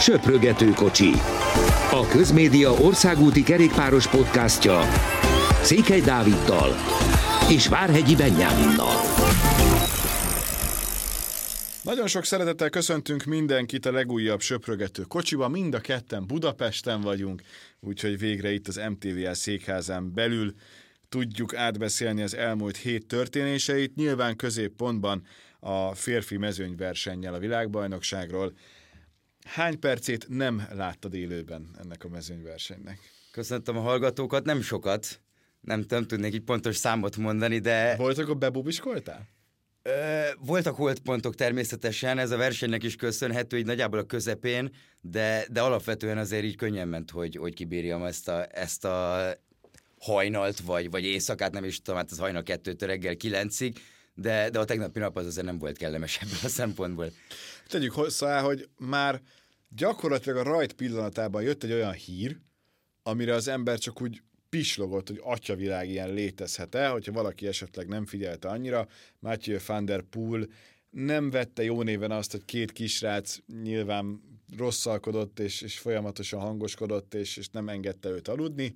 Söprögető kocsi. A Közmédia országúti kerékpáros podcastja Székely Dáviddal és Várhegyi Benyáminnal. Nagyon sok szeretettel köszöntünk mindenkit a legújabb söprögető kocsiba, mind a ketten Budapesten vagyunk, úgyhogy végre itt az MTVL székházán belül tudjuk átbeszélni az elmúlt hét történéseit, nyilván középpontban a férfi mezőnyversennyel a világbajnokságról. Hány percét nem láttad élőben ennek a mezőnyversenynek? Köszöntöm a hallgatókat, nem sokat, nem, nem tudnék így pontos számot mondani, de... Voltak a bebubiskoltál? Voltak holdpontok természetesen, ez a versenynek is köszönhető, így nagyjából a közepén, de, de alapvetően azért így könnyen ment, hogy, hogy kibírjam ezt a, ezt a hajnalt, vagy, vagy éjszakát, nem is tudom, hát az hajnal kettőtől reggel kilencig, de, de a tegnapi nap az azért nem volt kellemes ebből a szempontból. Tegyük hozzá, hogy már gyakorlatilag a rajt pillanatában jött egy olyan hír, amire az ember csak úgy pislogott, hogy atyavilág ilyen létezhet-e, hogyha valaki esetleg nem figyelte annyira. Mathieu van der Poel nem vette jó néven azt, hogy két kisrác nyilván rosszalkodott, és, és folyamatosan hangoskodott, és, és nem engedte őt aludni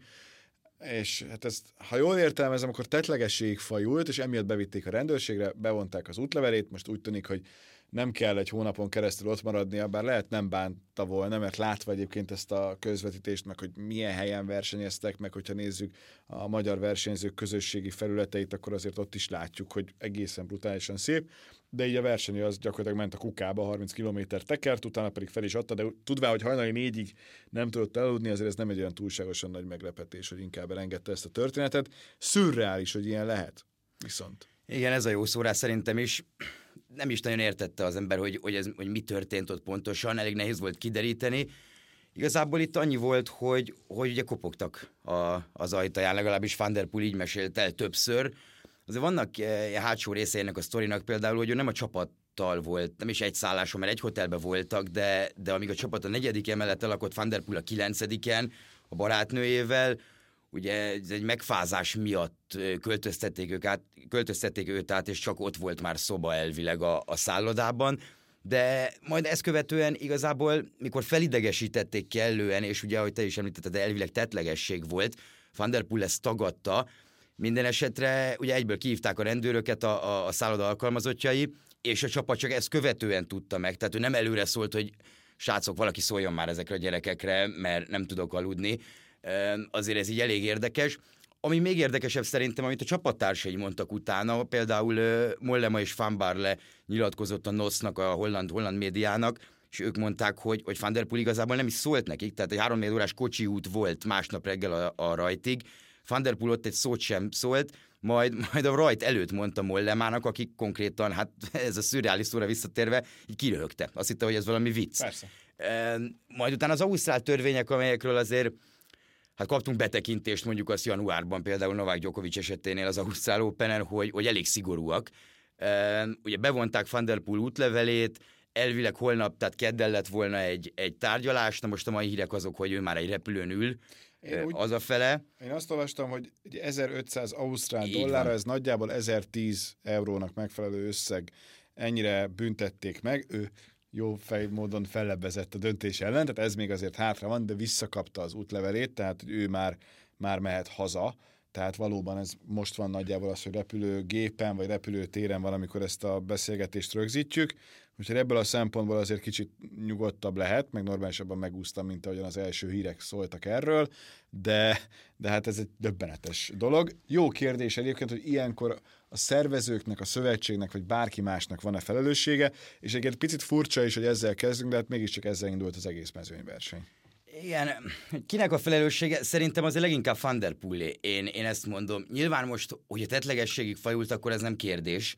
és hát ezt, ha jól értelmezem, akkor tetlegesség fajult, és emiatt bevitték a rendőrségre, bevonták az útlevelét, most úgy tűnik, hogy nem kell egy hónapon keresztül ott maradnia, bár lehet nem bánta volna, mert látva egyébként ezt a közvetítést, meg hogy milyen helyen versenyeztek, meg hogyha nézzük a magyar versenyzők közösségi felületeit, akkor azért ott is látjuk, hogy egészen brutálisan szép, de így a verseny az gyakorlatilag ment a kukába, 30 km tekert, utána pedig fel is adta, de tudván, hogy hajnali négyig nem tudott eludni, azért ez nem egy olyan túlságosan nagy meglepetés, hogy inkább elengedte ezt a történetet. Szürreális, hogy ilyen lehet, viszont. Igen, ez a jó szórás szerintem is nem is nagyon értette az ember, hogy, hogy, ez, hogy mi történt ott pontosan, elég nehéz volt kideríteni. Igazából itt annyi volt, hogy, hogy ugye kopogtak a, az ajtaján, legalábbis Van der Poel így mesélt el többször. Azért vannak e, hátsó részeinek a sztorinak például, hogy ő nem a csapattal volt, nem is egy szálláson, mert egy hotelben voltak, de, de amíg a csapat a negyedik emeleten lakott Van der Poel a kilencediken, a barátnőjével, ugye ez egy megfázás miatt költöztették, ők át, költöztették őt át, és csak ott volt már szoba elvileg a, a szállodában, de majd ezt követően igazából, mikor felidegesítették kellően, és ugye, ahogy te is említetted, elvileg tetlegesség volt, Van der Poel ezt tagadta, minden esetre ugye egyből kihívták a rendőröket a, a, a szálloda alkalmazottjai, és a csapat csak ezt követően tudta meg, tehát ő nem előre szólt, hogy srácok, valaki szóljon már ezekre a gyerekekre, mert nem tudok aludni, azért ez így elég érdekes. Ami még érdekesebb szerintem, amit a csapattársai mondtak utána, például Mollema és Van Barle nyilatkozott a NOSZ-nak, a holland, holland médiának, és ők mondták, hogy, hogy Van der Poel igazából nem is szólt nekik, tehát egy három órás kocsi út volt másnap reggel a, a rajtig, Van der Poel ott egy szót sem szólt, majd, majd a rajt előtt mondta Mollemának, aki konkrétan, hát ez a szürreális szóra visszatérve, így kiröhögte. Azt hitte, hogy ez valami vicc. Persze. E, majd utána az ausztrál törvények, amelyekről azért hát kaptunk betekintést mondjuk az januárban például Novák Djokovic eseténél az Ausztrál open hogy, hogy elég szigorúak. E, ugye bevonták Van der Poel útlevelét, elvileg holnap, tehát keddel lett volna egy, egy tárgyalás, na most a mai hírek azok, hogy ő már egy repülőn ül, én úgy, az a fele. Én azt olvastam, hogy egy 1500 ausztrál dollárra, ez nagyjából 1010 eurónak megfelelő összeg, ennyire büntették meg. Ő jó fej módon fellebbezett a döntés ellen, tehát ez még azért hátra van, de visszakapta az útlevelét, tehát ő már, már mehet haza, tehát valóban ez most van nagyjából az, hogy repülőgépen vagy repülőtéren van, amikor ezt a beszélgetést rögzítjük, úgyhogy ebből a szempontból azért kicsit nyugodtabb lehet, meg normálisabban megúsztam, mint ahogyan az első hírek szóltak erről, de, de hát ez egy döbbenetes dolog. Jó kérdés egyébként, hogy ilyenkor a szervezőknek, a szövetségnek, vagy bárki másnak van-e felelőssége, és egy picit furcsa is, hogy ezzel kezdünk, de hát mégiscsak ezzel indult az egész mezőnyverseny. Igen, kinek a felelőssége? Szerintem az leginkább Van. Én, én ezt mondom. Nyilván most, hogy a tetlegességig fajult, akkor ez nem kérdés.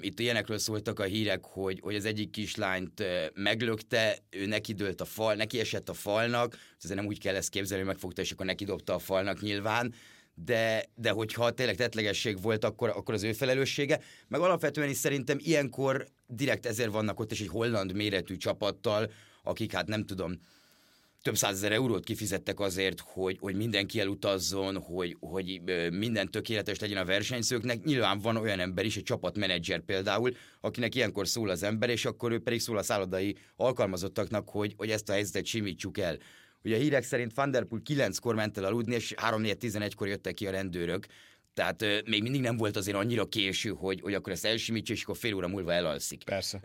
Itt ilyenekről szóltak a hírek, hogy, hogy az egyik kislányt meglökte, ő neki dőlt a fal, neki esett a falnak, azért nem úgy kell ezt képzelni, hogy megfogta, és akkor neki dobta a falnak nyilván, de, de hogyha tényleg tetlegesség volt, akkor, akkor az ő felelőssége. Meg alapvetően is szerintem ilyenkor direkt ezért vannak ott is egy holland méretű csapattal, akik hát nem tudom, több százezer eurót kifizettek azért, hogy, hogy mindenki elutazzon, hogy, hogy minden tökéletes legyen a versenyzőknek. Nyilván van olyan ember is, egy csapatmenedzser például, akinek ilyenkor szól az ember, és akkor ő pedig szól a szállodai alkalmazottaknak, hogy, hogy ezt a helyzetet simítsuk el. Ugye a hírek szerint Van Der Poel 9-kor ment el aludni, és 3-4-11-kor jöttek ki a rendőrök. Tehát euh, még mindig nem volt azért annyira késő, hogy, hogy akkor ezt elsimítsa, és akkor fél óra múlva elalszik. Persze.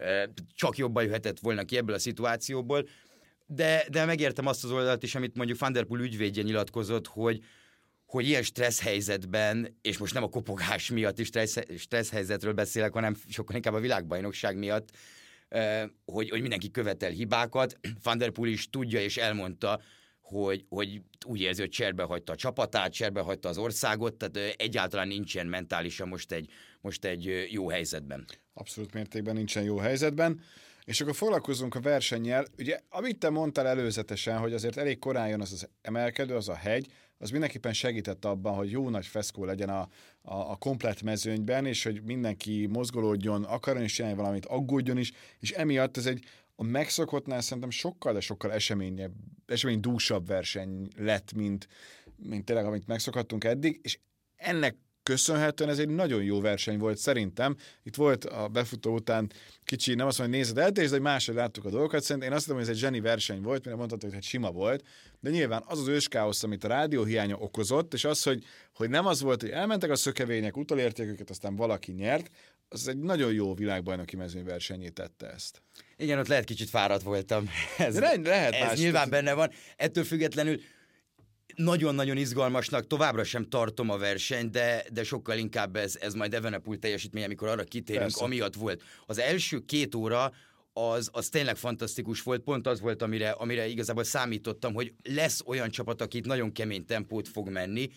csak jobban jöhetett volna ki ebből a szituációból de, de megértem azt az oldalt is, amit mondjuk Van Der Poel ügyvédje nyilatkozott, hogy, hogy ilyen stressz helyzetben, és most nem a kopogás miatt is stressz, stressz helyzetről beszélek, hanem sokkal inkább a világbajnokság miatt, hogy, hogy mindenki követel hibákat. Van Der Poel is tudja és elmondta, hogy, hogy úgy érzi, hogy cserbe hagyta a csapatát, cserbe hagyta az országot, tehát egyáltalán nincsen mentálisan most egy, most egy jó helyzetben. Abszolút mértékben nincsen jó helyzetben. És akkor foglalkozunk a versennyel. Ugye, amit te mondtál előzetesen, hogy azért elég korán jön az az emelkedő, az a hegy, az mindenképpen segített abban, hogy jó nagy feszkó legyen a, a, a komplet mezőnyben, és hogy mindenki mozgolódjon, akarjon is csinálni valamit, aggódjon is, és emiatt ez egy a megszokottnál szerintem sokkal, de sokkal eseményebb, eseménydúsabb verseny lett, mint, mint tényleg, amit megszokhattunk eddig, és ennek köszönhetően ez egy nagyon jó verseny volt szerintem. Itt volt a befutó után kicsi, nem azt mondom, hogy nézed eltés, de máshogy láttuk a dolgokat. Szerintem én azt mondom, hogy ez egy zseni verseny volt, mert mondhatod, hogy hát sima volt, de nyilván az az őskáosz, amit a rádió hiánya okozott, és az, hogy, hogy nem az volt, hogy elmentek a szökevények, utolérték őket, aztán valaki nyert, az egy nagyon jó világbajnoki mezőnyversenyét tette ezt. Igen, ott lehet kicsit fáradt voltam. Ez, lehet ez nyilván benne van. Ettől függetlenül nagyon-nagyon izgalmasnak továbbra sem tartom a versenyt, de, de sokkal inkább ez, ez majd Evenepul teljesítmény, amikor arra kitérünk, Persze. amiatt volt. Az első két óra az, az tényleg fantasztikus volt, pont az volt, amire, amire igazából számítottam, hogy lesz olyan csapat, aki itt nagyon kemény tempót fog menni.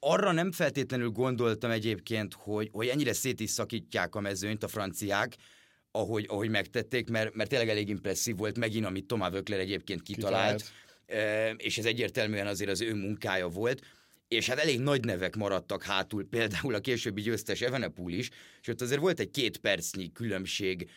Arra nem feltétlenül gondoltam egyébként, hogy, hogy ennyire szét is szakítják a mezőnyt a franciák, ahogy, ahogy megtették, mert, mert tényleg elég impresszív volt megint, amit Tomá Vökler egyébként kitalált. kitalált és ez egyértelműen azért az ő munkája volt, és hát elég nagy nevek maradtak hátul, például a későbbi győztes Evenepul is, és ott azért volt egy két percnyi különbség.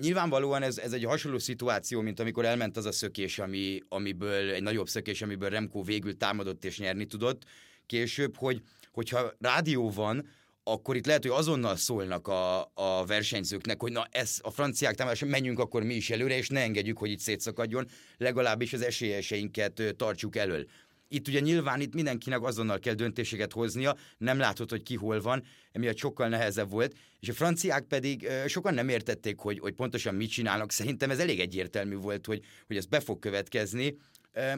Nyilvánvalóan ez, ez egy hasonló szituáció, mint amikor elment az a szökés, ami, amiből, egy nagyobb szökés, amiből Remco végül támadott és nyerni tudott később, hogy hogyha rádió van, akkor itt lehet, hogy azonnal szólnak a, a versenyzőknek, hogy na ez a franciák támadása, menjünk akkor mi is előre, és ne engedjük, hogy itt szétszakadjon, legalábbis az esélyeseinket tartsuk elől. Itt ugye nyilván itt mindenkinek azonnal kell döntéseket hoznia, nem látod, hogy ki hol van, emiatt sokkal nehezebb volt, és a franciák pedig sokan nem értették, hogy, hogy pontosan mit csinálnak. Szerintem ez elég egyértelmű volt, hogy, hogy ez be fog következni.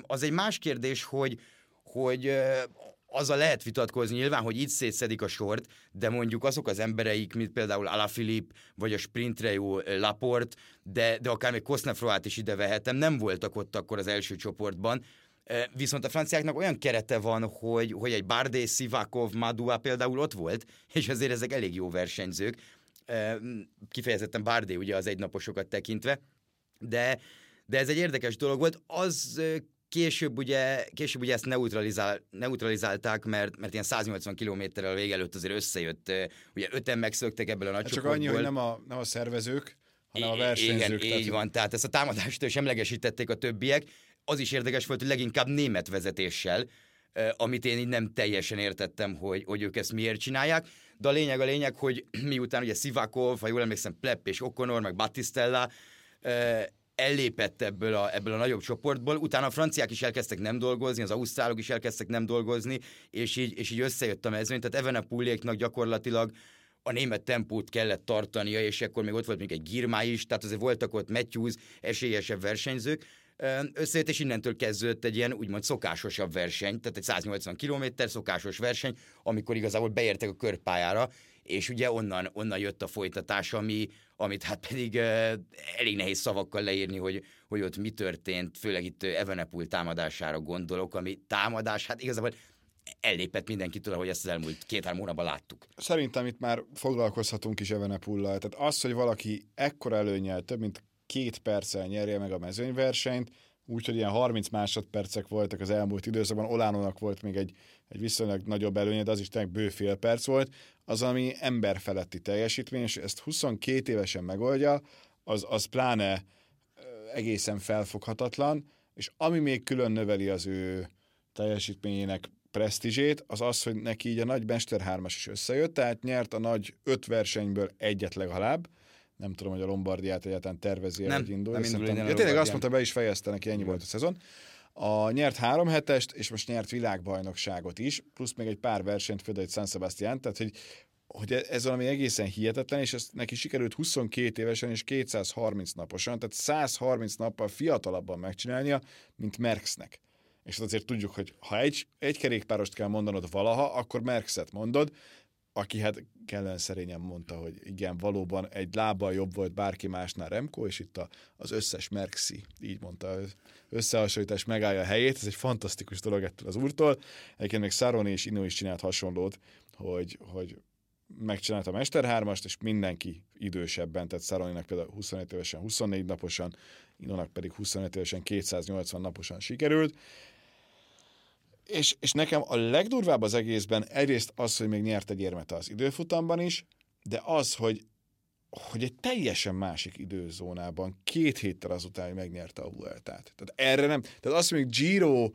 Az egy más kérdés, hogy, hogy azzal lehet vitatkozni nyilván, hogy itt szétszedik a sort, de mondjuk azok az embereik, mint például Alaphilipp, vagy a sprintre jó Laport, de, de akár még Kosznefroát is ide vehetem, nem voltak ott akkor az első csoportban, Viszont a franciáknak olyan kerete van, hogy, hogy egy Bardé, Sivakov, Madua például ott volt, és azért ezek elég jó versenyzők, kifejezetten Bardé ugye az egynaposokat tekintve, de, de ez egy érdekes dolog volt. Az Később ugye, később ugye ezt neutralizál, neutralizálták, mert, mert ilyen 180 kilométerrel vége előtt azért összejött. Ugye öten megszöktek ebből a nagy hát Csak annyi, hogy nem a, nem a szervezők, hanem a versenyzők. Igen, tehát... így van. Tehát ezt a támadást is emlegesítették a többiek. Az is érdekes volt, hogy leginkább német vezetéssel, amit én így nem teljesen értettem, hogy, hogy ők ezt miért csinálják. De a lényeg a lényeg, hogy miután ugye Sivakov, ha jól emlékszem, Plepp és Okonor, meg Battistella, ellépett ebből a, ebből a nagyobb csoportból, utána a franciák is elkezdtek nem dolgozni, az ausztrálok is elkezdtek nem dolgozni, és így, és így összejött a mezőny, tehát Evan a Pulléknak gyakorlatilag a német tempót kellett tartania, és akkor még ott volt még egy Girmá is, tehát azért voltak ott Matthews, esélyesebb versenyzők, összejött, és innentől kezdődött egy ilyen úgymond szokásosabb verseny, tehát egy 180 km szokásos verseny, amikor igazából beértek a körpályára, és ugye onnan, onnan jött a folytatás, ami, amit hát pedig elég nehéz szavakkal leírni, hogy, hogy ott mi történt, főleg itt Evenepul támadására gondolok, ami támadás, hát igazából ellépett mindenkitől, ahogy ezt az elmúlt két-három hónapban láttuk. Szerintem itt már foglalkozhatunk is Evenepullal. Tehát az, hogy valaki ekkora előnyel több mint két perccel nyerje meg a mezőnyversenyt, úgyhogy ilyen 30 másodpercek voltak az elmúlt időszakban, Olánónak volt még egy, egy viszonylag nagyobb előnye, de az is tényleg bő perc volt, az, ami emberfeletti teljesítmény, és ezt 22 évesen megoldja, az, az pláne egészen felfoghatatlan. és ami még külön növeli az ő teljesítményének presztízsét, az az, hogy neki így a nagy Mester 3 is összejött, tehát nyert a nagy öt versenyből egyet legalább, nem tudom, hogy a Lombardiát egyáltalán tervezi nem, hogy indul. Nem indul ja, tényleg azt mondta, be is fejezte neki, ennyi volt a szezon. A nyert három hetest, és most nyert világbajnokságot is, plusz még egy pár versenyt, például egy San Sebastian, tehát hogy hogy ez valami egészen hihetetlen, és ezt neki sikerült 22 évesen és 230 naposan, tehát 130 nappal fiatalabban megcsinálnia, mint Merckxnek. És azért tudjuk, hogy ha egy, egy kerékpárost kell mondanod valaha, akkor Merckxet mondod, aki hát kellően szerényen mondta, hogy igen, valóban egy lábbal jobb volt bárki másnál Remco, és itt a, az összes Merxi, így mondta, összehasonlítás megállja a helyét, ez egy fantasztikus dolog ettől az úrtól. Egyébként még Saroni és Ino is csinált hasonlót, hogy, hogy megcsinálta a Mester 3 és mindenki idősebben, tehát Szaroninak például 25 évesen 24 naposan, Inonak pedig 25 évesen 280 naposan sikerült. És, és nekem a legdurvább az egészben egyrészt az, hogy még nyert egy érmet az időfutamban is, de az, hogy hogy egy teljesen másik időzónában két héttel azután, hogy megnyerte a Vueltát. Tehát erre nem, tehát azt mondjuk Giro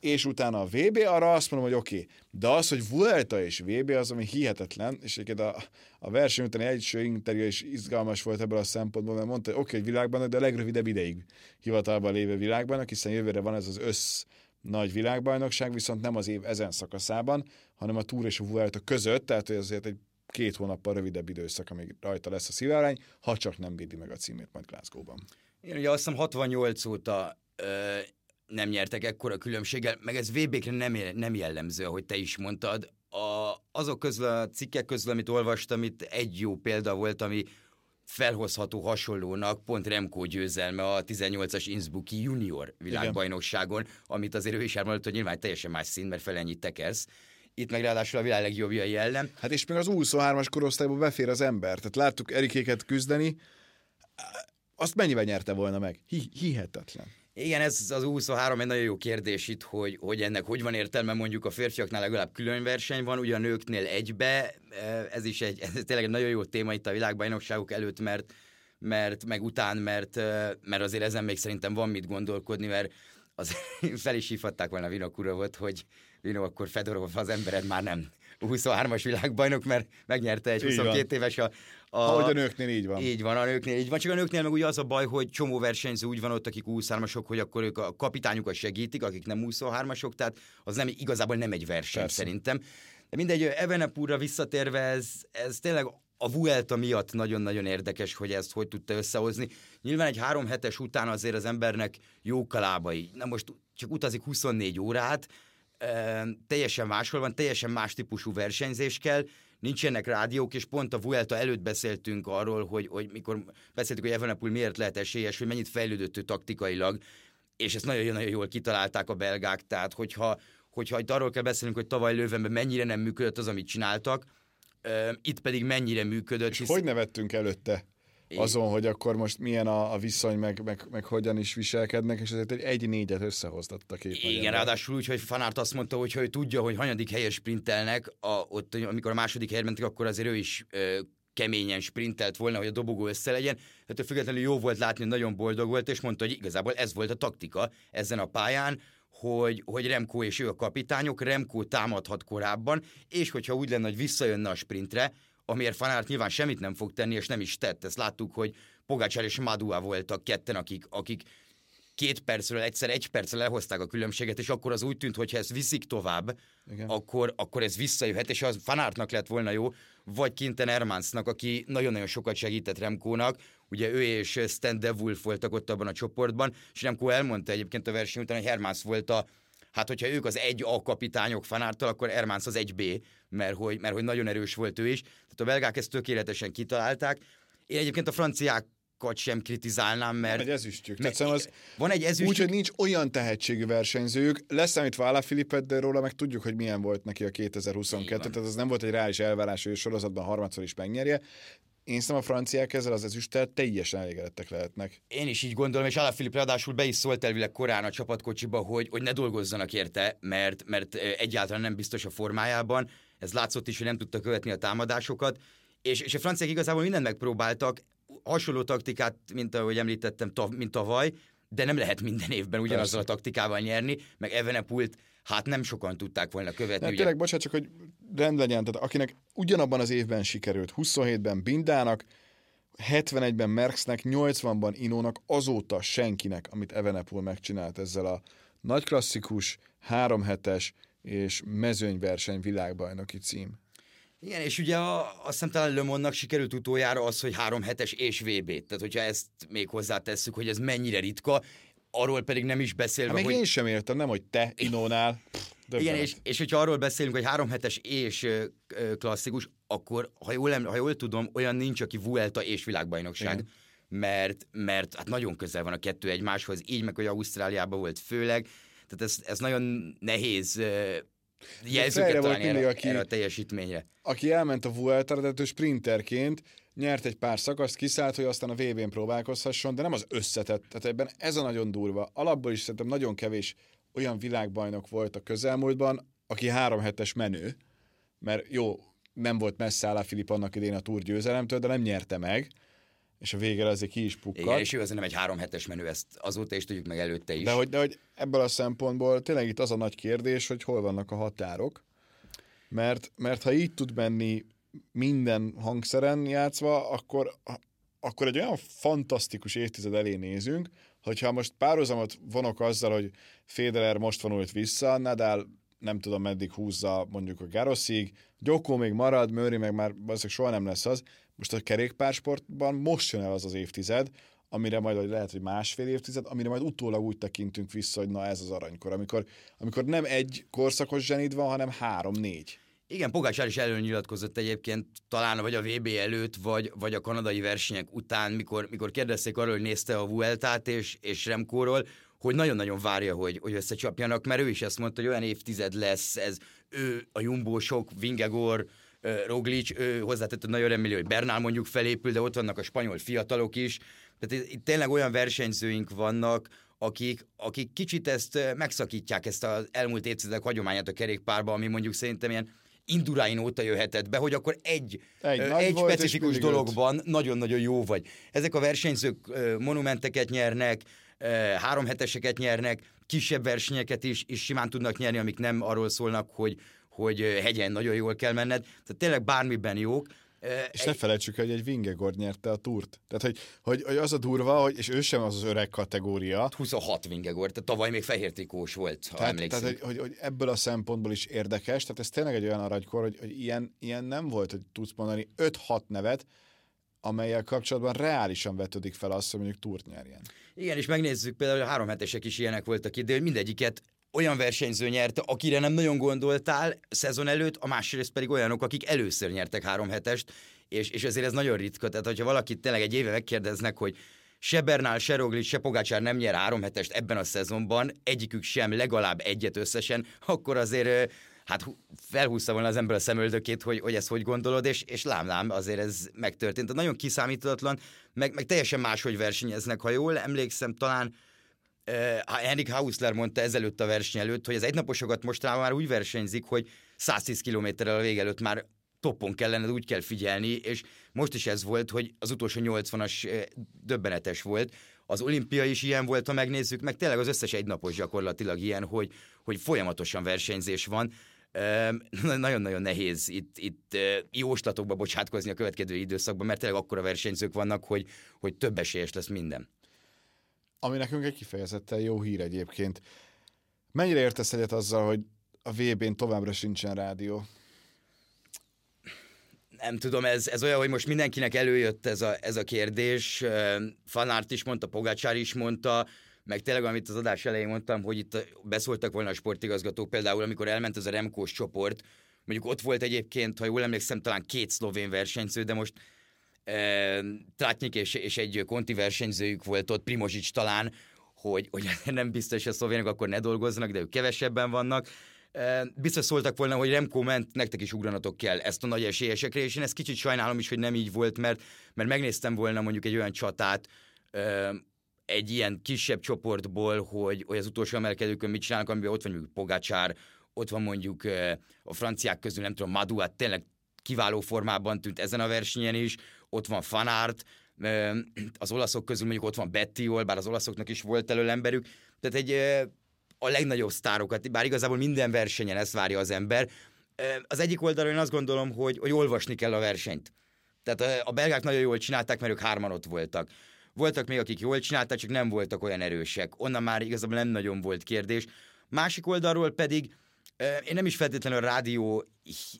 és utána a VB, arra azt mondom, hogy oké. Okay. De az, hogy Vuelta és VB, az, ami hihetetlen, és egyébként a, a verseny utáni első interjú is izgalmas volt ebből a szempontból, mert mondta, hogy oké, okay, hogy de a legrövidebb ideig hivatalban lévő világban, hiszen jövőre van ez az össz nagy világbajnokság, viszont nem az év ezen szakaszában, hanem a Tour és a Vuelta között, tehát azért egy két hónappal rövidebb időszak, amíg rajta lesz a szívárány, ha csak nem védi meg a címét majd Glasgow-ban. Én ugye azt hiszem 68 óta ö, nem nyertek ekkora különbséggel, meg ez VB-kre nem, nem jellemző, ahogy te is mondtad. A, azok közül a cikkek közül, amit olvastam, itt egy jó példa volt, ami felhozható hasonlónak pont Remco győzelme a 18-as Innsbrucki junior világbajnokságon, Igen. amit azért ő is elmondott, hogy nyilván teljesen más szín, mert fel ennyit tekersz. Itt meg ráadásul a világ legjobbja jellem. Hát és még az 23-as korosztályban befér az ember. Tehát láttuk Erikéket küzdeni, azt mennyivel nyerte volna meg? Hi- hihetetlen. Igen, ez az 23 egy nagyon jó kérdés itt, hogy, hogy ennek hogy van értelme, mondjuk a férfiaknál legalább külön verseny van, ugye a nőknél egybe, ez is egy, ez tényleg egy nagyon jó téma itt a világbajnokságok előtt, mert, mert meg után, mert, mert azért ezen még szerintem van mit gondolkodni, mert az fel is hívhatták volna Vinokurovot, hogy Vino, akkor Fedorov az embered már nem 23-as világbajnok, mert megnyerte egy 22 éves a, a, Ahogy a nőknél így van. Így van, a nőknél így van. Csak a nőknél meg ugye az a baj, hogy csomó versenyző úgy van ott, akik 23-asok, hogy akkor ők a kapitányukat segítik, akik nem 23-asok, tehát az nem igazából nem egy verseny Persze. szerintem. De mindegy, Evenepurra visszatérve, ez, ez tényleg a Vuelta miatt nagyon-nagyon érdekes, hogy ezt hogy tudta összehozni. Nyilván egy három hetes után azért az embernek jó kalábai. Na most csak utazik 24 órát, teljesen máshol van, teljesen más típusú versenyzés kell, nincsenek rádiók, és pont a Vuelta előtt beszéltünk arról, hogy, hogy mikor beszéltük, hogy Evenepoel miért lehet esélyes, hogy mennyit fejlődött ő taktikailag, és ezt nagyon-nagyon jól kitalálták a belgák, tehát hogyha, hogyha itt arról kell beszélnünk, hogy tavaly Lővenben mennyire nem működött az, amit csináltak, itt pedig mennyire működött. És hisz... hogy nevettünk előtte? Azon, hogy akkor most milyen a, a viszony, meg, meg, meg hogyan is viselkednek, és ezért egy, egy négyet összehoztat a két Igen, ráadásul úgy, hogy Fanárt azt mondta, hogy ő tudja, hogy hanyadik helyes sprintelnek, a, ott, amikor a második helyre mentek, akkor azért ő is ö, keményen sprintelt volna, hogy a dobogó össze legyen. Hát függetlenül jó volt látni, hogy nagyon boldog volt, és mondta, hogy igazából ez volt a taktika ezen a pályán, hogy, hogy Remco és ő a kapitányok, Remco támadhat korábban, és hogyha úgy lenne, hogy visszajönne a sprintre, amiért Fanárt nyilván semmit nem fog tenni, és nem is tett. Ezt láttuk, hogy Pogácsár és Madua voltak ketten, akik, akik két percről egyszer egy percre lehozták a különbséget, és akkor az úgy tűnt, hogy ha ezt viszik tovább, akkor, akkor ez visszajöhet, és az Fanártnak lett volna jó, vagy Kinten Ermansnak, aki nagyon-nagyon sokat segített Remkónak, ugye ő és Stan De Wolf voltak ott abban a csoportban, és Remkó elmondta egyébként a verseny után, hogy Hermans volt a hát hogyha ők az egy A kapitányok fanártal, akkor Ermánsz az egy B, mert hogy, mert hogy nagyon erős volt ő is. Tehát a belgák ezt tökéletesen kitalálták. Én egyébként a franciák sem kritizálnám, mert... Van egy ezüstjük. Mert az van egy ezüstjük. Úgy, hogy nincs olyan tehetségű versenyzők, leszámítva Ala Filipet, de róla meg tudjuk, hogy milyen volt neki a 2022, tehát az nem volt egy reális elvárás, hogy sorozatban harmadszor is megnyerje. Én szerintem a franciák ezzel az ezüsttel teljesen elégedettek lehetnek. Én is így gondolom, és Alaphilippe ráadásul be is szólt elvileg korán a csapatkocsiba, hogy, hogy ne dolgozzanak érte, mert, mert egyáltalán nem biztos a formájában. Ez látszott is, hogy nem tudta követni a támadásokat. És, és a franciák igazából mindent megpróbáltak, hasonló taktikát, mint ahogy említettem, tav, mint tavaly, de nem lehet minden évben ugyanazzal a taktikával nyerni, meg Evenepult hát nem sokan tudták volna követni. Nem, tényleg, bocsánat, csak hogy rend legyen, tehát akinek ugyanabban az évben sikerült, 27-ben Bindának, 71-ben Merckxnek, 80-ban Inónak, azóta senkinek, amit Evenepul megcsinált ezzel a nagy klasszikus, három hetes és mezőnyverseny világbajnoki cím. Igen, és ugye a, azt hiszem talán Le Monde-nak sikerült utoljára az, hogy három hetes és VB. Tehát, hogyha ezt még hozzátesszük, hogy ez mennyire ritka, arról pedig nem is beszélve, Hát még hogy... én sem értem, nem, hogy te Inónál. Pff, Igen, döbbenet. és, és hogyha arról beszélünk, hogy három hetes és klasszikus, akkor, ha jól, ha jól tudom, olyan nincs, aki Vuelta és világbajnokság, Igen. mert, mert hát nagyon közel van a kettő egymáshoz, így meg, hogy Ausztráliában volt főleg, tehát ez, ez nagyon nehéz jelzőket találni erre, aki- erre a teljesítményre. aki elment a Vuelta-ra, tehát ő sprinterként nyert egy pár szakaszt, kiszállt, hogy aztán a VB-n próbálkozhasson, de nem az összetett. Tehát ebben ez a nagyon durva. Alapból is szerintem nagyon kevés olyan világbajnok volt a közelmúltban, aki három hetes menő, mert jó, nem volt messze áll a Filip annak idén a túr győzelemtől, de nem nyerte meg, és a végére azért ki is Igen, pukkadt. és ő azért nem egy három hetes menő, ezt azóta is tudjuk, meg előtte is. De hogy, de hogy ebből a szempontból tényleg itt az a nagy kérdés, hogy hol vannak a határok, mert, mert ha így tud menni minden hangszeren játszva, akkor, akkor egy olyan fantasztikus évtized elé nézünk, hogyha most párhuzamot vonok azzal, hogy Federer most vonult vissza, Nadal nem tudom meddig húzza mondjuk a Garoszig, Gyokó még marad, Murray meg már valószínűleg soha nem lesz az. Most a kerékpársportban most jön el az az évtized, amire majd vagy lehet, hogy másfél évtized, amire majd utólag úgy tekintünk vissza, hogy na ez az aranykor, amikor, amikor nem egy korszakos zsenid van, hanem három-négy. Igen, Pogácsár is előnyilatkozott egyébként, talán vagy a VB előtt, vagy, vagy a kanadai versenyek után, mikor, mikor kérdezték arról, hogy nézte a Vueltát és, és Remkóról, hogy nagyon-nagyon várja, hogy, hogy összecsapjanak, mert ő is ezt mondta, hogy olyan évtized lesz, ez ő, a Jumbo sok, Vingegor, Roglic, ő hozzátett, hogy nagyon reméli, hogy Bernál mondjuk felépül, de ott vannak a spanyol fiatalok is. Tehát itt tényleg olyan versenyzőink vannak, akik, akik kicsit ezt megszakítják, ezt az elmúlt évtizedek hagyományát a kerékpárba, ami mondjuk szerintem ilyen Indurain óta jöhetett be, hogy akkor egy, Egy ö, egy és specifikus dologban nagyon-nagyon jó vagy. Ezek a versenyzők ö, monumenteket nyernek, három heteseket nyernek, kisebb versenyeket is, is simán tudnak nyerni, amik nem arról szólnak, hogy, hogy hegyen nagyon jól kell menned. Tehát tényleg bármiben jók. És ne felejtsük, hogy egy Vingegord nyerte a túrt. Tehát, hogy, hogy, hogy az a durva, hogy, és ő sem az az öreg kategória, 26 Vingegor, tehát tavaly még fehér trikós volt, ha Tehát, emlékszünk. tehát hogy, hogy, hogy ebből a szempontból is érdekes, tehát ez tényleg egy olyan aranykor, hogy, hogy ilyen, ilyen nem volt, hogy tudsz mondani 5-6 nevet, amelyel kapcsolatban reálisan vetődik fel az, hogy mondjuk túrt nyerjen. Igen, és megnézzük például, hogy a három hetesek is ilyenek voltak itt, de mindegyiket olyan versenyző nyerte, akire nem nagyon gondoltál szezon előtt, a másrészt pedig olyanok, akik először nyertek három hetest, és, és ezért ez nagyon ritka. Tehát, hogyha valakit tényleg egy éve megkérdeznek, hogy se Bernál, se Roglic, se Pogácsár nem nyer három hetest ebben a szezonban, egyikük sem legalább egyet összesen, akkor azért hát hú- felhúzta volna az ember a szemöldökét, hogy, hogy ezt hogy gondolod, és, és lám-lám, azért ez megtörtént. Nagyon kiszámíthatatlan, meg, meg teljesen máshogy versenyeznek, ha jól emlékszem, talán Uh, Henrik Hausler mondta ezelőtt a verseny előtt, hogy az egynaposokat mostanában már úgy versenyzik, hogy 110 kilométerrel a vég előtt már toppon kellene, úgy kell figyelni, és most is ez volt, hogy az utolsó 80-as eh, döbbenetes volt. Az olimpia is ilyen volt, ha megnézzük, meg tényleg az összes egynapos gyakorlatilag ilyen, hogy, hogy folyamatosan versenyzés van. Nagyon-nagyon nehéz itt, itt jóslatokba bocsátkozni a következő időszakban, mert tényleg akkora versenyzők vannak, hogy, hogy több esélyes lesz minden. Ami nekünk egy kifejezetten jó hír egyébként. Mennyire értesz egyet azzal, hogy a VB-n továbbra sincsen rádió? nem tudom, ez, ez olyan, hogy most mindenkinek előjött ez a, ez a kérdés. Fanárt is mondta, Pogácsár is mondta, meg tényleg, amit az adás elején mondtam, hogy itt beszóltak volna a sportigazgatók, például amikor elment ez a Remkós csoport, mondjuk ott volt egyébként, ha jól emlékszem, talán két szlovén versenyző, de most Trátnyik és, és egy konti versenyzőjük volt ott, Primozsics talán, hogy, hogy nem biztos, hogy a szlovénok akkor ne dolgoznak, de ők kevesebben vannak. Biztos szóltak volna, hogy Remco ment, nektek is ugranatok kell ezt a nagy esélyesekre, és én ezt kicsit sajnálom is, hogy nem így volt, mert, mert megnéztem volna mondjuk egy olyan csatát, egy ilyen kisebb csoportból, hogy, hogy az utolsó emelkedőkön mit csinálnak, amiben ott van mondjuk Pogácsár, ott van mondjuk a franciák közül, nem tudom, Maduát tényleg kiváló formában tűnt ezen a versenyen is, ott van Fanárt, az olaszok közül mondjuk ott van Bettiol, bár az olaszoknak is volt elől emberük, tehát egy a legnagyobb sztárokat, bár igazából minden versenyen ezt várja az ember. Az egyik oldalon én azt gondolom, hogy, hogy olvasni kell a versenyt. Tehát a belgák nagyon jól csinálták, mert ők hárman ott voltak. Voltak még, akik jól csinálták, csak nem voltak olyan erősek. Onnan már igazából nem nagyon volt kérdés. Másik oldalról pedig én nem is feltétlenül a, rádió,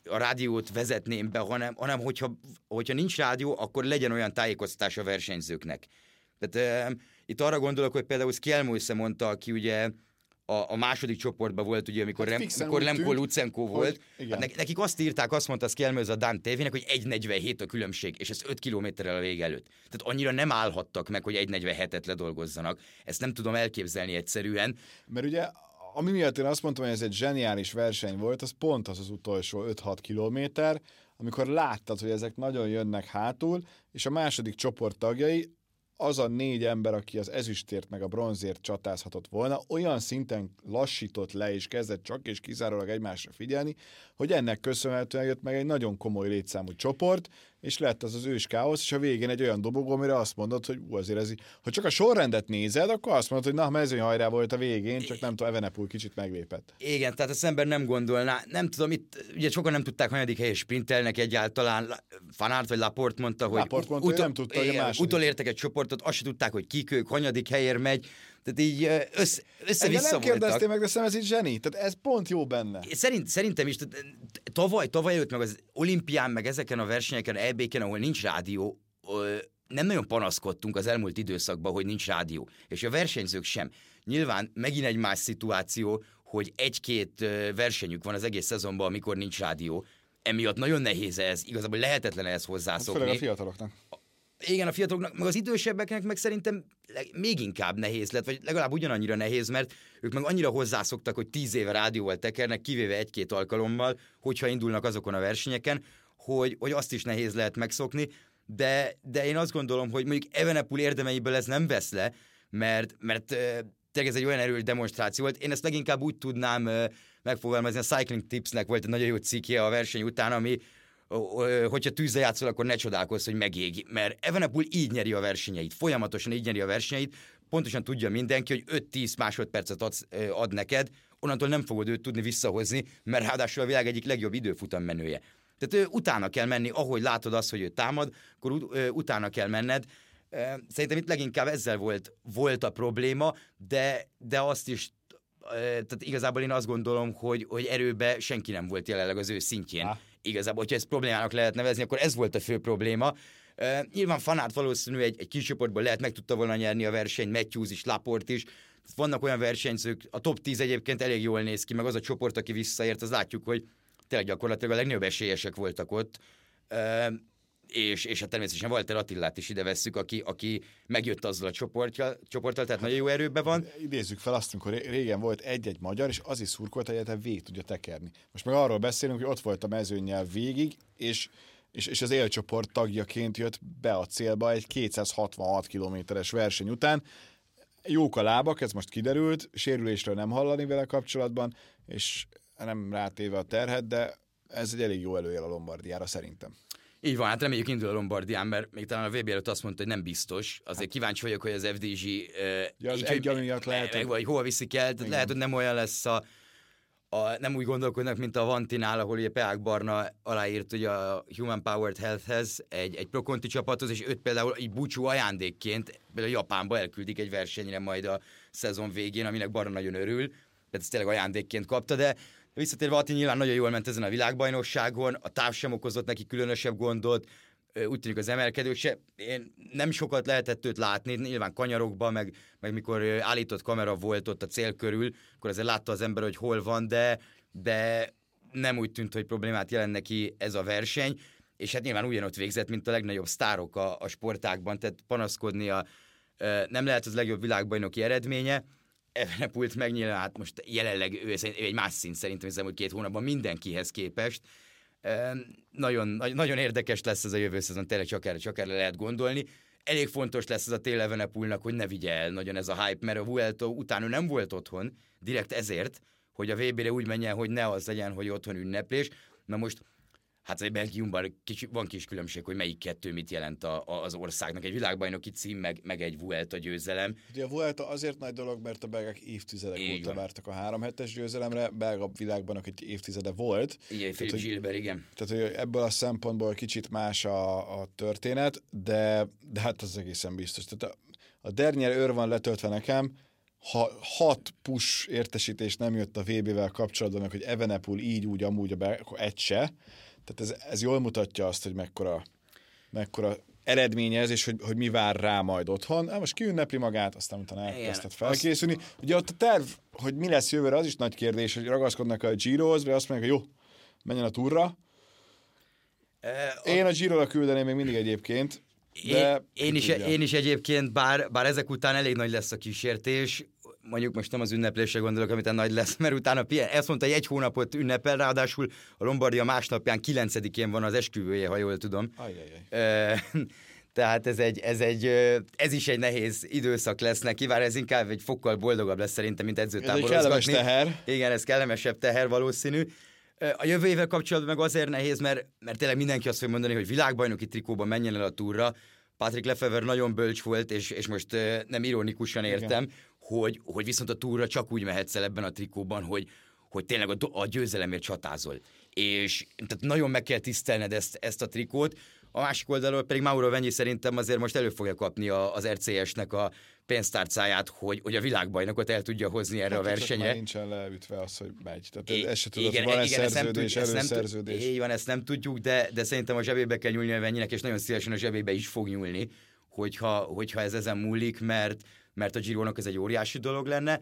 a rádiót vezetném be, hanem, hanem hogyha, hogyha nincs rádió, akkor legyen olyan tájékoztatás a versenyzőknek. Tehát uh, itt arra gondolok, hogy például Szkjelmősze mondta, aki ugye a, a második csoportban volt, ugye, amikor, hát Rem, amikor Lemko Lucenko volt. Hát nekik azt írták, azt mondta Szkjelmőz a Dan tévének, hogy 1.47 a különbség, és ez 5 kilométerrel a vége előtt. Tehát annyira nem állhattak meg, hogy 1.47-et ledolgozzanak. Ezt nem tudom elképzelni egyszerűen. Mert ugye ami miatt én azt mondtam, hogy ez egy zseniális verseny volt, az pont az az utolsó 5-6 kilométer, amikor láttad, hogy ezek nagyon jönnek hátul, és a második csoport tagjai az a négy ember, aki az ezüstért meg a bronzért csatázhatott volna, olyan szinten lassított le és kezdett csak és kizárólag egymásra figyelni, hogy ennek köszönhetően jött meg egy nagyon komoly létszámú csoport, és lett az az ős káosz, és a végén egy olyan dobogó, amire azt mondod, hogy ú, azért ez így. Ha csak a sorrendet nézed, akkor azt mondod, hogy na, mezőnyhajrá volt a végén, csak nem tudom, Evenepul kicsit meglépett. Igen, tehát az ember nem gondolná, nem tudom, itt ugye sokan nem tudták, hanyadik helyes sprintelnek egyáltalán, Fanárt vagy Laport mondta, hogy Laport mondta, utol, nem tudta, igen, hogy utolértek egy csoportot, azt se tudták, hogy kik ők, hanyadik helyért megy, tehát így össze, össze-vissza nem kérdeztél meg, de szerintem ez így zseni. Tehát ez pont jó benne. Szerint, szerintem is, tehát, tavaly, tavaly előtt meg az olimpián, meg ezeken a versenyeken, EB-ken, ahol nincs rádió, nem nagyon panaszkodtunk az elmúlt időszakban, hogy nincs rádió. És a versenyzők sem. Nyilván megint egy más szituáció, hogy egy-két versenyük van az egész szezonban, amikor nincs rádió. Emiatt nagyon nehéz ez, igazából lehetetlen ehhez hozzászokni. Hát főleg a fiataloknak igen, a fiataloknak, meg az idősebbeknek meg szerintem még inkább nehéz lett, vagy legalább ugyanannyira nehéz, mert ők meg annyira hozzászoktak, hogy tíz éve rádióval tekernek, kivéve egy-két alkalommal, hogyha indulnak azokon a versenyeken, hogy, hogy azt is nehéz lehet megszokni, de, de én azt gondolom, hogy mondjuk Evenepul érdemeiből ez nem vesz le, mert, mert tényleg ez egy olyan erős demonstráció volt. Én ezt leginkább úgy tudnám megfogalmazni, a Cycling Tipsnek volt egy nagyon jó cikkje a verseny után, ami hogyha tűzzel játszol, akkor ne csodálkozz, hogy megég, mert Evenepul így nyeri a versenyeit, folyamatosan így nyeri a versenyeit, pontosan tudja mindenki, hogy 5-10 másodpercet adsz, ad neked, onnantól nem fogod őt tudni visszahozni, mert ráadásul a világ egyik legjobb időfutam menője. Tehát utána kell menni, ahogy látod azt, hogy ő támad, akkor utána kell menned. Szerintem itt leginkább ezzel volt, volt a probléma, de, de azt is tehát igazából én azt gondolom, hogy, hogy erőbe senki nem volt jelenleg az ő szintjén. Ah igazából, hogyha ezt problémának lehet nevezni, akkor ez volt a fő probléma. Uh, nyilván Fanát valószínű egy, egy kis csoportból lehet, meg tudta volna nyerni a versenyt, Matthews is, Laport is. Vannak olyan versenyzők, a top 10 egyébként elég jól néz ki, meg az a csoport, aki visszaért, az látjuk, hogy tényleg gyakorlatilag a legnagyobb esélyesek voltak ott. Uh, és, és hát természetesen Walter Attillát is ide vesszük, aki, aki megjött azzal a csoportja, csoporttal, tehát nagyon jó erőben van. Idézzük fel azt, amikor régen volt egy-egy magyar, és az is szurkolt, hogy egyetem végig tudja tekerni. Most meg arról beszélünk, hogy ott volt a mezőnyel végig, és és, és az élcsoport tagjaként jött be a célba egy 266 kilométeres verseny után. Jók a lábak, ez most kiderült, sérülésről nem hallani vele kapcsolatban, és nem rátéve a terhet, de ez egy elég jó előjel a Lombardiára szerintem. Így van, hát reméljük indul a Lombardián, mert még talán a VB előtt azt mondta, hogy nem biztos. Azért kíváncsi vagyok, hogy az FDG... Uh, ja, az így, egy miatt lehet, meg, vagy hova viszik el, tehát lehet, hogy nem olyan lesz a, a, nem úgy gondolkodnak, mint a Vantinál, ahol ugye Peák Barna aláírt ugye a Human Powered Healthhez egy, egy prokonti csapathoz, és őt például így búcsú ajándékként például Japánba elküldik egy versenyre majd a szezon végén, aminek Barna nagyon örül, tehát ezt tényleg ajándékként kapta, de Visszatérve Ati nyilván nagyon jól ment ezen a világbajnokságon, a táv sem okozott neki különösebb gondot, úgy tűnik az emelkedők se. Én nem sokat lehetett őt látni, nyilván kanyarokban, meg, meg mikor állított kamera volt ott a cél körül, akkor azért látta az ember, hogy hol van, de, de nem úgy tűnt, hogy problémát jelent neki ez a verseny, és hát nyilván ugyanott végzett, mint a legnagyobb sztárok a, a sportákban, tehát panaszkodnia nem lehet az legjobb világbajnoki eredménye, Evenepult megnyilván, hát most jelenleg ő egy más szint szerintem az elmúlt két hónapban mindenkihez képest. Nagyon, nagyon érdekes lesz ez a jövő szezon, tényleg csak erre, csak erre lehet gondolni. Elég fontos lesz ez a tél Evenepulnak, hogy ne vigye el nagyon ez a hype, mert a Vuelto utána nem volt otthon, direkt ezért, hogy a VB-re úgy menjen, hogy ne az legyen, hogy otthon ünneplés. Na most Hát egy Belgiumban kicsi, van kis különbség, hogy melyik kettő mit jelent a, a, az országnak. Egy világbajnoki cím, meg, meg egy Vuelta győzelem. Ugye a Vuelta azért nagy dolog, mert a belgák évtizedek Így óta van. vártak a három hetes győzelemre, belga világbanok egy évtizede volt. Igen, Philip Gilbert, igen. Tehát hogy ebből a szempontból kicsit más a, a történet, de, de hát az egészen biztos. Tehát a, a Dernier őr van letöltve nekem, ha hat push értesítés nem jött a VB-vel kapcsolatban, meg hogy Evenepul így, úgy, amúgy, a be, akkor egy se. Tehát ez, ez jól mutatja azt, hogy mekkora, mekkora eredménye ez, és hogy, hogy mi vár rá majd otthon. Hát most kiünnepli magát, aztán utána elkezdett azt- felkészülni. Ugye ott a terv, hogy mi lesz jövőre, az is nagy kérdés, hogy ragaszkodnak a Girohoz, vagy azt mondják, hogy jó, menjen a túra, E, én a Giro-ra küldeném még mindig egyébként, de én, én, is, én is egyébként, bár, bár ezek után elég nagy lesz a kísértés, mondjuk most nem az ünneplésre gondolok, amit nagy lesz, mert utána Pierre ezt mondta, hogy egy hónapot ünnepel, ráadásul a Lombardia másnapján, 9-én van az esküvője, ha jól tudom. Tehát ez, egy, ez, egy, ez is egy nehéz időszak lesz neki, bár ez inkább egy fokkal boldogabb lesz szerintem, mint Ez egy edzőtáborozgatni. kellemes teher. Igen, ez kellemesebb teher valószínű. A jövő évvel kapcsolatban meg azért nehéz, mert, mert tényleg mindenki azt fogja mondani, hogy világbajnoki trikóban menjen el a túra. Patrick Lefever nagyon bölcs volt, és, és most nem ironikusan értem, hogy, hogy viszont a túra csak úgy mehetsz el ebben a trikóban, hogy, hogy tényleg a, a győzelemért csatázol. És tehát nagyon meg kell tisztelned ezt, ezt a trikót. A másik oldalról pedig Mauro Venyi szerintem azért most elő fogja kapni a, az RCS-nek a pénztárcáját, hogy, hogy a világbajnokot el tudja hozni erre Hát, a versenyre. Már nincsen leütve az, hogy megy. Tehát I- ez se tudod, hogy van-e szerződés, ezt nem tud- előszerződés. Így van, ezt nem tudjuk, de, de szerintem a zsebébe kell nyúlni a Venyinek, és nagyon szívesen a zsebébe is fog nyúlni, hogyha, hogyha ez ezen múlik, mert, mert a Girónak ez egy óriási dolog lenne.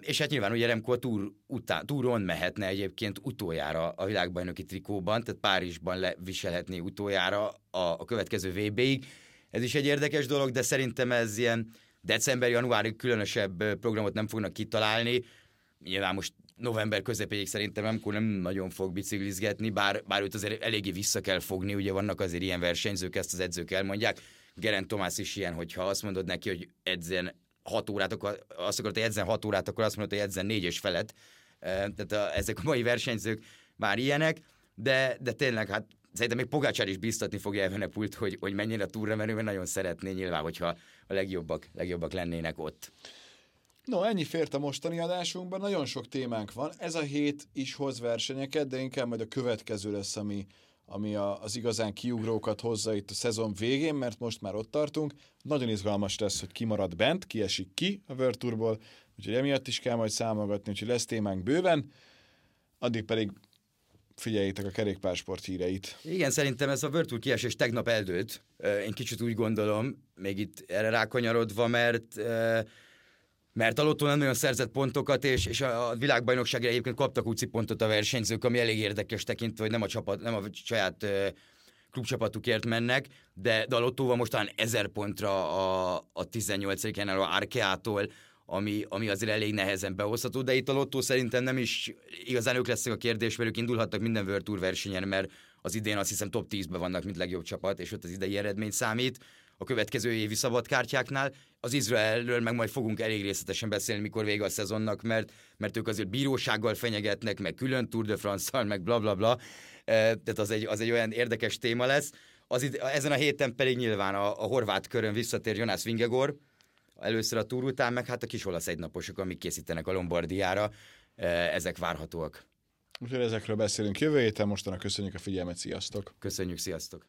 És hát nyilván ugye Remco a túr után, túron mehetne egyébként utoljára a világbajnoki trikóban, tehát Párizsban leviselhetné utoljára a, a következő VB-ig. Ez is egy érdekes dolog, de szerintem ez ilyen december-januárig különösebb programot nem fognak kitalálni. Nyilván most november közepéig szerintem Remco nem nagyon fog biciklizgetni, bár, bár őt azért eléggé vissza kell fogni, ugye vannak azért ilyen versenyzők, ezt az edzők elmondják. Geren Tomás is ilyen, hogyha azt mondod neki, hogy edzen 6 órát, akkor azt akarod, hogy edzen 6 órát, akkor azt mondod, hogy edzen 4 és felett. Eh, Tehát a, ezek a mai versenyzők már ilyenek, de, de tényleg hát szerintem még Pogácsár is biztatni fogja Evenepult, hogy, hogy menjen a túra, mert ő nagyon szeretné nyilván, hogyha a legjobbak, legjobbak lennének ott. No, ennyi fért a mostani adásunkban, nagyon sok témánk van. Ez a hét is hoz versenyeket, de inkább majd a következő lesz, ami, ami a, az igazán kiugrókat hozza itt a szezon végén, mert most már ott tartunk. Nagyon izgalmas lesz, hogy ki marad bent, ki esik ki a Tourból, úgyhogy emiatt is kell majd számolgatni, úgyhogy lesz témánk bőven. Addig pedig figyeljétek a kerékpársport híreit. Igen, szerintem ez a Tour kiesés tegnap eldőlt. Én kicsit úgy gondolom, még itt erre rákanyarodva, mert ö, mert a Lotto nem nagyon szerzett pontokat, és, és a a világbajnokságra egyébként kaptak UCI pontot a versenyzők, ami elég érdekes tekintve, hogy nem a, csapat, nem a saját klubcsapatukért mennek, de, de a Lottóval most talán 1000 pontra a, a 18 helyen álló Arkeától, ami, ami azért elég nehezen behozható, de itt a Lottó szerintem nem is igazán ők lesznek a kérdés, mert ők indulhattak minden World Tour versenyen, mert az idén azt hiszem top 10-ben vannak, mint legjobb csapat, és ott az idei eredmény számít. A következő évi szabadkártyáknál az Izraelről meg majd fogunk elég részletesen beszélni, mikor vége a szezonnak, mert, mert ők azért bírósággal fenyegetnek, meg külön Tour de France-szal, meg bla bla bla. Eh, Tehát az egy, az egy olyan érdekes téma lesz. Az id- ezen a héten pedig nyilván a, a horvát körön visszatér Jonas Vingegor, először a túr után, meg hát a kis olasz egynaposok, amik készítenek a Lombardiára, ezek várhatóak. Úgyhogy ezekről beszélünk jövő héten, mostanak köszönjük a figyelmet, sziasztok! Köszönjük, sziasztok!